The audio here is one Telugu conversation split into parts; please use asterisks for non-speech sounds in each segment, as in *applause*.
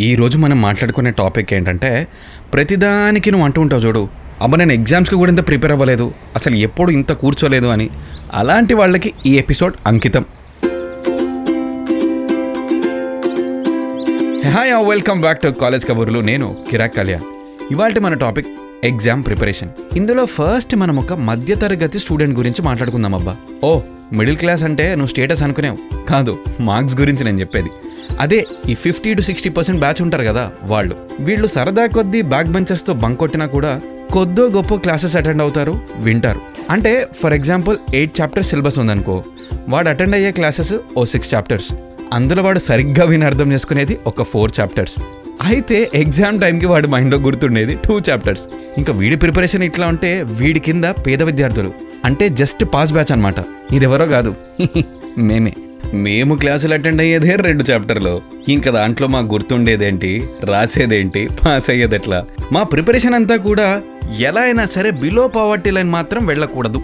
ఈ రోజు మనం మాట్లాడుకునే టాపిక్ ఏంటంటే ప్రతిదానికి నువ్వు అంటూ ఉంటావు చూడు అమ్మ నేను ఎగ్జామ్స్కి కూడా ఇంత ప్రిపేర్ అవ్వలేదు అసలు ఎప్పుడు ఇంత కూర్చోలేదు అని. అలాంటి వాళ్ళకి ఈ ఎపిసోడ్ అంకితం. Hi welcome back to college కబుర్లు నేను కిరాక్ కళ్యాణ్. ఇవాళ మన టాపిక్ ఎగ్జామ్ ప్రిపరేషన్. ఇందులో ఫస్ట్ మనం ఒక మధ్యతరగతి స్టూడెంట్ గురించి మాట్లాడుకుందాం అబ్బా. ఓ మిడిల్ క్లాస్ అంటే నువ్వు స్టేటస్ అనుకునేవు. కాదు మార్క్స్ గురించి నేను చెప్పేది. అదే ఈ fifty to sixty percent batch ఉంటారు కదా వాళ్ళు. వీళ్ళు సరదా కొద్దీ బ్యాక్ బెంచర్స్తో బంక్ కొట్టినా కూడా కొద్దో గొప్ప క్లాసెస్ అటెండ్ అవుతారు వింటారు. అంటే for example eight chapters syllabus ఉందనుకో వాడు అటెండ్ అయ్యే క్లాసెస్ ఓ సిక్స్ చాప్టర్స్. అందులో వాడు సరిగ్గా విని అర్థం చేసుకునేది ఒక ఫోర్ చాప్టర్స్. అయితే ఎగ్జామ్ టైంకి వాడి మైండ్లో గుర్తుండేది టూ చాప్టర్స్. ఇంకా వీడి ప్రిపరేషన్ ఇట్లా ఉంటే వీడి కింద పేద విద్యార్థులు. అంటే జస్ట్ పాస్ బ్యాచ్ అనమాట ఇదెవరో కాదు. *laughs* మేమే. మేము క్లాసులు అటెండ్ అయ్యేదే రెండు చాప్టర్లు. ఇంకా దాంట్లో మాకు గుర్తుండేదేంటి? రాసేదేంటి? పాస్ అయ్యేది ఎట్లా మా ప్రిపరేషన్ అంతా కూడా ఎలా అయినా సరే బిలో పావర్టీ లైన్ మాత్రం వెళ్ళకూడదు.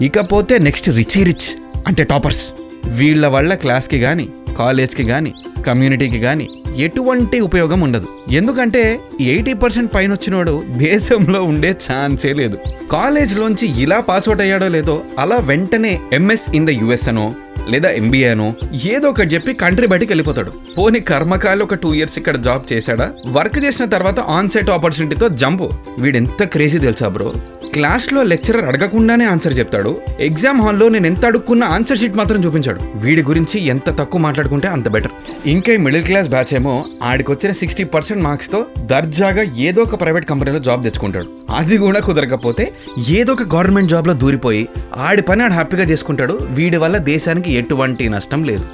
ఇకపోతే నెక్స్ట్ రిచీ రిచ్ అంటే టాపర్స్ వీళ్ళ వల్ల క్లాస్కి కానీ కాలేజ్కి కానీ కమ్యూనిటీకి కానీ ఎటువంటి ఉపయోగం ఉండదు. ఎందుకంటే ఎయిటీ పర్సెంట్ పైన వచ్చినోడు దేశంలో ఉండే ఛాన్సే లేదు. కాలేజ్లోంచి ఇలా పాస్అవుట్ అయ్యాడో లేదో అలా వెంటనే ఎంఎస్ ఇన్ ద యుఎస్ అనో లేదా ఎంబీఏనో ఏదో ఒకటి చెప్పి కంట్రీ బయటకు వెళ్ళిపోతాడు. పోనీ కర్మకాయలు ఒక టూ ఇయర్స్ ఇక్కడ జాబ్ చేశాడా? వర్క్ చేసిన తర్వాత ఆన్ సైట్ ఆపర్చునిటీతో జంప్. వీడెంత క్రేజీ తెలుసా బ్రో? క్లాస్లో లెక్చరర్ అడగకుండానే ఆన్సర్ చెప్తాడు. ఎగ్జామ్ హాల్లో నేను ఎంత అడుక్కున్న ఆన్సర్ షీట్ మాత్రం చూపించాడు. వీడి గురించి ఎంత తక్కువ మాట్లాడుకుంటే అంత బెటర్ ఇంకా ఈ మిడిల్ క్లాస్ బ్యాచ్ ఏమో ఆడికొచ్చిన సిక్స్టీ పర్సెంట్ మార్క్స్తో దర్జాగా ఏదో ఒక ప్రైవేట్ కంపెనీలో జాబ్ తెచ్చుకుంటాడు. అది కూడా కుదరకపోతే ఏదో ఒక గవర్నమెంట్ జాబ్లో దూరిపోయి ఆడి పని ఆడు హ్యాపీగా చేసుకుంటాడు. వీడి వల్ల దేశానికి ఎటువంటి నష్టం లేదు.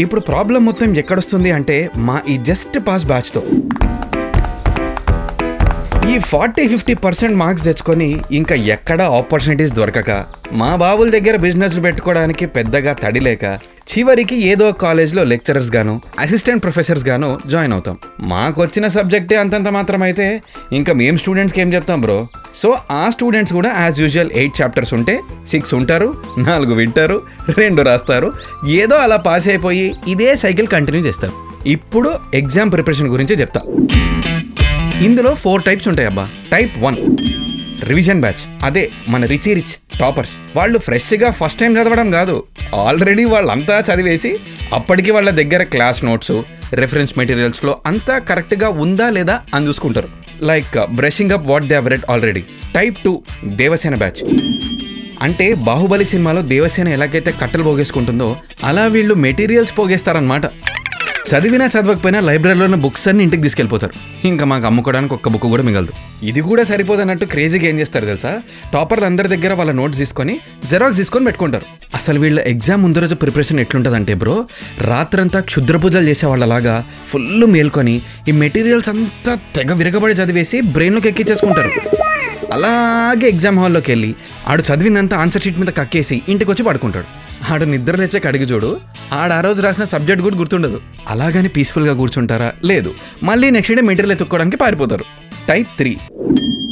ఇప్పుడు ప్రాబ్లం మొత్తం ఎక్కడొస్తుంది అంటే మా ఈ జస్ట్ పాస్ బ్యాచ్తో. ఈ ఫార్టీ ఫిఫ్టీ పర్సెంట్ మార్క్స్ తెచ్చుకొని ఇంకా ఎక్కడ ఆపర్చునిటీస్ దొరకక మా బాబుల దగ్గర బిజినెస్ పెట్టుకోవడానికి పెద్దగా తడి లేక చివరికి ఏదో కాలేజ్లో లెక్చరర్స్ గాను అసిస్టెంట్ ప్రొఫెసర్స్ గాను జాయిన్ అవుతాం. మాకు వచ్చిన సబ్జెక్టే అంతంత మాత్రం అయితే ఇంకా మేము స్టూడెంట్స్కి ఏం చెప్తాం బ్రో? సో ఆ స్టూడెంట్స్ కూడా యాజ్ యూజువల్ ఎయిట్ చాప్టర్స్ ఉంటే సిక్స్ ఉంటారు నాలుగు వింటారు రెండు రాస్తారు. ఏదో అలా పాస్ అయిపోయి ఇదే సైకిల్ కంటిన్యూ చేస్తారు. ఇప్పుడు ఎగ్జామ్ ప్రిపరేషన్ గురించి చెప్తా. ఇందులో ఫోర్ టైప్స్ ఉంటాయి అబ్బా టైప్ వన్ రివిజన్ బ్యాచ్. అదే మన రిచి రిచ్ టాపర్స్. వాళ్ళు ఫ్రెష్గా ఫస్ట్ టైం చదవడం కాదు. ఆల్రెడీ వాళ్ళంతా చదివేసి అప్పటికి వాళ్ళ దగ్గర క్లాస్ నోట్స్ రెఫరెన్స్ మెటీరియల్స్లో అంతా కరెక్ట్గా ఉందా లేదా అని చూసుకుంటారు. Like brushing up what they read already type two Devasena batch. అంటే బాహుబలి సినిమాలో దేవసేన ఎలాగైతే కట్టెలు పోగేసుకుంటుందో అలా వీళ్ళు మెటీరియల్స్ పోగేస్తారనమాట చదివినా చదవకపోయినా లైబ్రరీలో ఉన్న బుక్స్ అన్ని ఇంటికి తీసుకెళ్ళిపోతారు. ఇంకా మాకు అమ్ముకోవడానికి ఒక్క బుక్ కూడా మిగలదు. ఇది కూడా సరిపోదన్నట్టు క్రేజీగా ఏం చేస్తారు తెలుసా? టాపర్లు అందరి దగ్గర వాళ్ళ నోట్స్ తీసుకొని జెరాక్స్ తీసుకొని పెట్టుకుంటారు. అసలు వీళ్ళ ఎగ్జామ్ ముందు రోజు ప్రిపరేషన్ ఎట్లుంటుందంటే బ్రో రాత్రంతా క్షుద్ర పూజలు చేసేవాళ్ళలాగా ఫుల్ మేల్కొని ఈ మెటీరియల్స్ అంతా తెగ విరగబడి చదివేసి బ్రెయిన్లోకి ఎక్కించేసుకుంటారు అలాగే ఎగ్జామ్ హాల్లోకి వెళ్ళి ఆడు చదివిందంతా ఆన్సర్ షీట్ మీద కక్కేసి ఇంటికి వచ్చి పడుకుంటాడు. ఆడు నిద్ర లేచే కడిగి చూడు. ఆడ ఆ రోజు రాసిన సబ్జెక్ట్ కూడా గుర్తుండదు. అలాగని పీస్ఫుల్గా కూర్చుంటారా? లేదు. మళ్ళీ నెక్స్ట్ డే మెటీరియల్ ఎత్తుక్కోవడానికి పారిపోతారు. Type three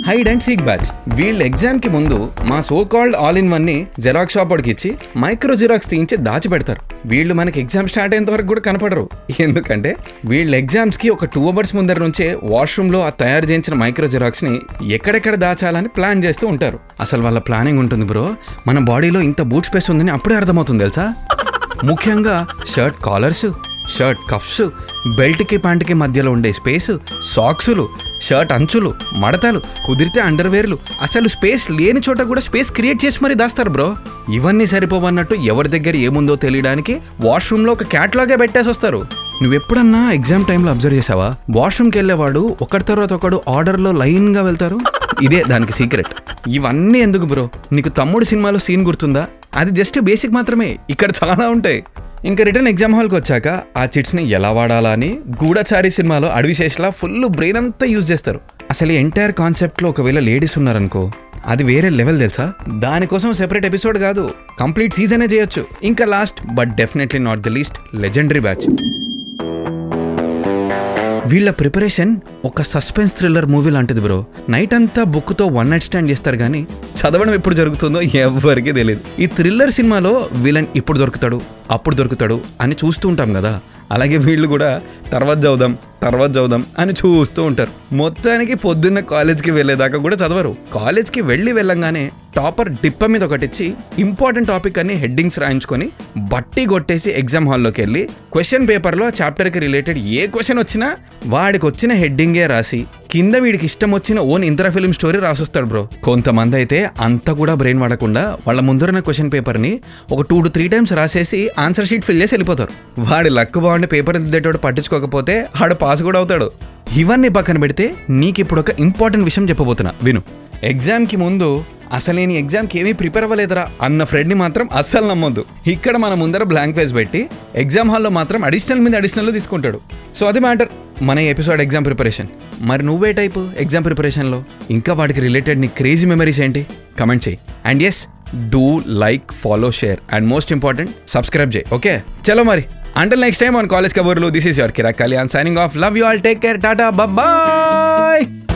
hide and seek batch వీళ్ళ ఎగ్జామ్కి ముందు మా సో కాల్డ్ ఆల్ ఇన్ వన్ని జెరాక్స్ షాప్ వాడికి ఇచ్చి మైక్రో జిరాక్స్ తీయించి దాచిపెడతారు. వీళ్ళు మనకి ఎగ్జామ్ స్టార్ట్ అయ్యేంత వరకు కూడా కనపడరు. ఎందుకంటే వీళ్ళ ఎగ్జామ్స్కి ఒక టూ అవర్స్ ముందర నుంచే వాష్రూమ్లో ఆ తయారు చేయించిన మైక్రో జిరాక్స్ని ఎక్కడెక్కడ దాచాలని ప్లాన్ చేస్తూ ఉంటారు. అసలు వాళ్ళ ప్లానింగ్ ఉంటుంది బ్రో. మన బాడీలో ఇంత బూట్ స్పేస్ ఉందని అప్పుడే అర్థమవుతుంది తెలుసా? ముఖ్యంగా షర్ట్ కాలర్స్ షర్ట్ కఫ్స్ బెల్ట్కి ప్యాంట్కి మధ్యలో ఉండే స్పేస్ సాక్సులు షర్ట్ అంచులు మడతలు కుదిరితే అండర్వేర్లు. అసలు స్పేస్ లేని చోట కూడా స్పేస్ క్రియేట్ చేసి మరీ దాస్తారు బ్రో. ఇవన్నీ సరిపోవన్నట్టు ఎవరి దగ్గర ఏముందో తెలియడానికి వాష్రూమ్లో ఒక క్యాట్లాగే పెట్టేసి వస్తారు. నువ్వెప్పుడన్నా ఎగ్జామ్ టైంలో అబ్జర్వ్ చేసావా? వాష్రూమ్కి వెళ్ళేవాడు ఒకటి తర్వాత ఒకడు ఆర్డర్లో లైన్గా వెళ్తారు. ఇదే దానికి సీక్రెట్. ఇవన్నీ ఎందుకు బ్రో? నీకు తమ్ముడు సినిమాలో సీన్ గుర్తుందా? అది జస్ట్ బేసిక్ మాత్రమే. ఇక్కడ చాలా ఉంటాయి. ఇంకా రిటర్న్ ఎగ్జామ్ హాల్కి వచ్చాక ఆ చిట్స్ని ఎలా వాడాలా అని గూఢచారి సినిమాలో అడవి శేషలా ఫుల్ బ్రెయిన్ అంతా యూజ్ చేస్తారు. అసలు ఎంటైర్ కాన్సెప్ట్లో ఒకవేళ లేడీస్ ఉన్నారనుకో అది వేరే లెవెల్ తెలుసా? దానికోసం సెపరేట్ ఎపిసోడ్ కాదు కంప్లీట్ సీజనే చేయొచ్చు. ఇంకా last but definitely not the least legendary batch. వీళ్ళ ప్రిపరేషన్ ఒక సస్పెన్స్ థ్రిల్లర్ మూవీ లాంటిది బ్రో. నైట్ అంతా బుక్తో వన్ నైట్ స్టాండ్ చేస్తారు కానీ చదవడం ఎప్పుడు జరుగుతుందో ఎవరికీ తెలియదు ఈ థ్రిల్లర్ సినిమాలో విలన్ ఇప్పుడు దొరుకుతాడు అప్పుడు దొరుకుతాడు అని చూస్తూ ఉంటాం కదా. అలాగే వీళ్ళు కూడా తర్వాత చదువుదాం తర్వాత చదువుదాం అని చూస్తూ ఉంటారు. మొత్తానికి పొద్దున్న కాలేజ్కి వెళ్ళేదాకా కూడా చదవరు. కాలేజ్కి వెళ్ళి వెళ్ళంగానే టాపర్ డిప్ప మీద ఒకటి ఇచ్చి ఇంపార్టెంట్ టాపిక్ అని హెడ్డింగ్స్ రాయించుకొని బట్టి కొట్టేసి ఎగ్జామ్ హాల్లోకి వెళ్ళి క్వశ్చన్ పేపర్లో చాప్టర్కి రిలేటెడ్ ఏ క్వశ్చన్ వచ్చినా వాడికి వచ్చిన హెడ్డింగే రాసి కింద వీడికి ఇష్టం వచ్చిన ఓన్ ఇంద్రా ఫిలిం స్టోరీ రాసొస్తాడు బ్రో. కొంతమంది అయితే అంత కూడా బ్రెయిన్ వాడకుండా వాళ్ళ ముందరున్న క్వశ్చన్ పేపర్ని ఒక టూ టు త్రీ టైమ్స్ రాసేసి ఆన్సర్ షీట్ ఫిల్ చేసి వెళ్ళిపోతారు. వాడి లక్ బాగుండి పేపర్ దిద్దేటోడు పట్టించుకోకపోతే ఆడు పాస్ కూడా అవుతాడు. ఇవన్నీ పక్కన పెడితే నీకు ఇప్పుడు ఒక ఇంపార్టెంట్ విషయం చెప్పబోతున్నా. విను. ఎగ్జామ్కి ముందు అసలు నేను ఎగ్జామ్కి ఏమీ ప్రిపేర్ అవ్వలేదురా అన్న ఫ్రెండ్ని మాత్రం అస్సలు నమ్మొద్దు. ఇక్కడ మన ముందర బ్లాంక్ పేజ్ పెట్టి ఎగ్జామ్ హాల్లో మాత్రం అడిషనల్ మీద అడిషనల్ తీసుకుంటాడు. సో అది మ్యాటర్. మన ఎపిసోడ్ ఎగ్జామ్ ప్రిపరేషన్. మరి నువ్వే టైపు ఎగ్జామ్ ప్రిపరేషన్లో ఇంకా వాటికి రిలేటెడ్ నీ క్రేజీ మెమరీస్ ఏంటి? కమెంట్ చేయి. And yes do like follow share and most important subscribe చేయి. ఓకే? చలో మరి. Until next time on college కబుర్లు this is your Kirak Kalyan signing off love you all take care tata bye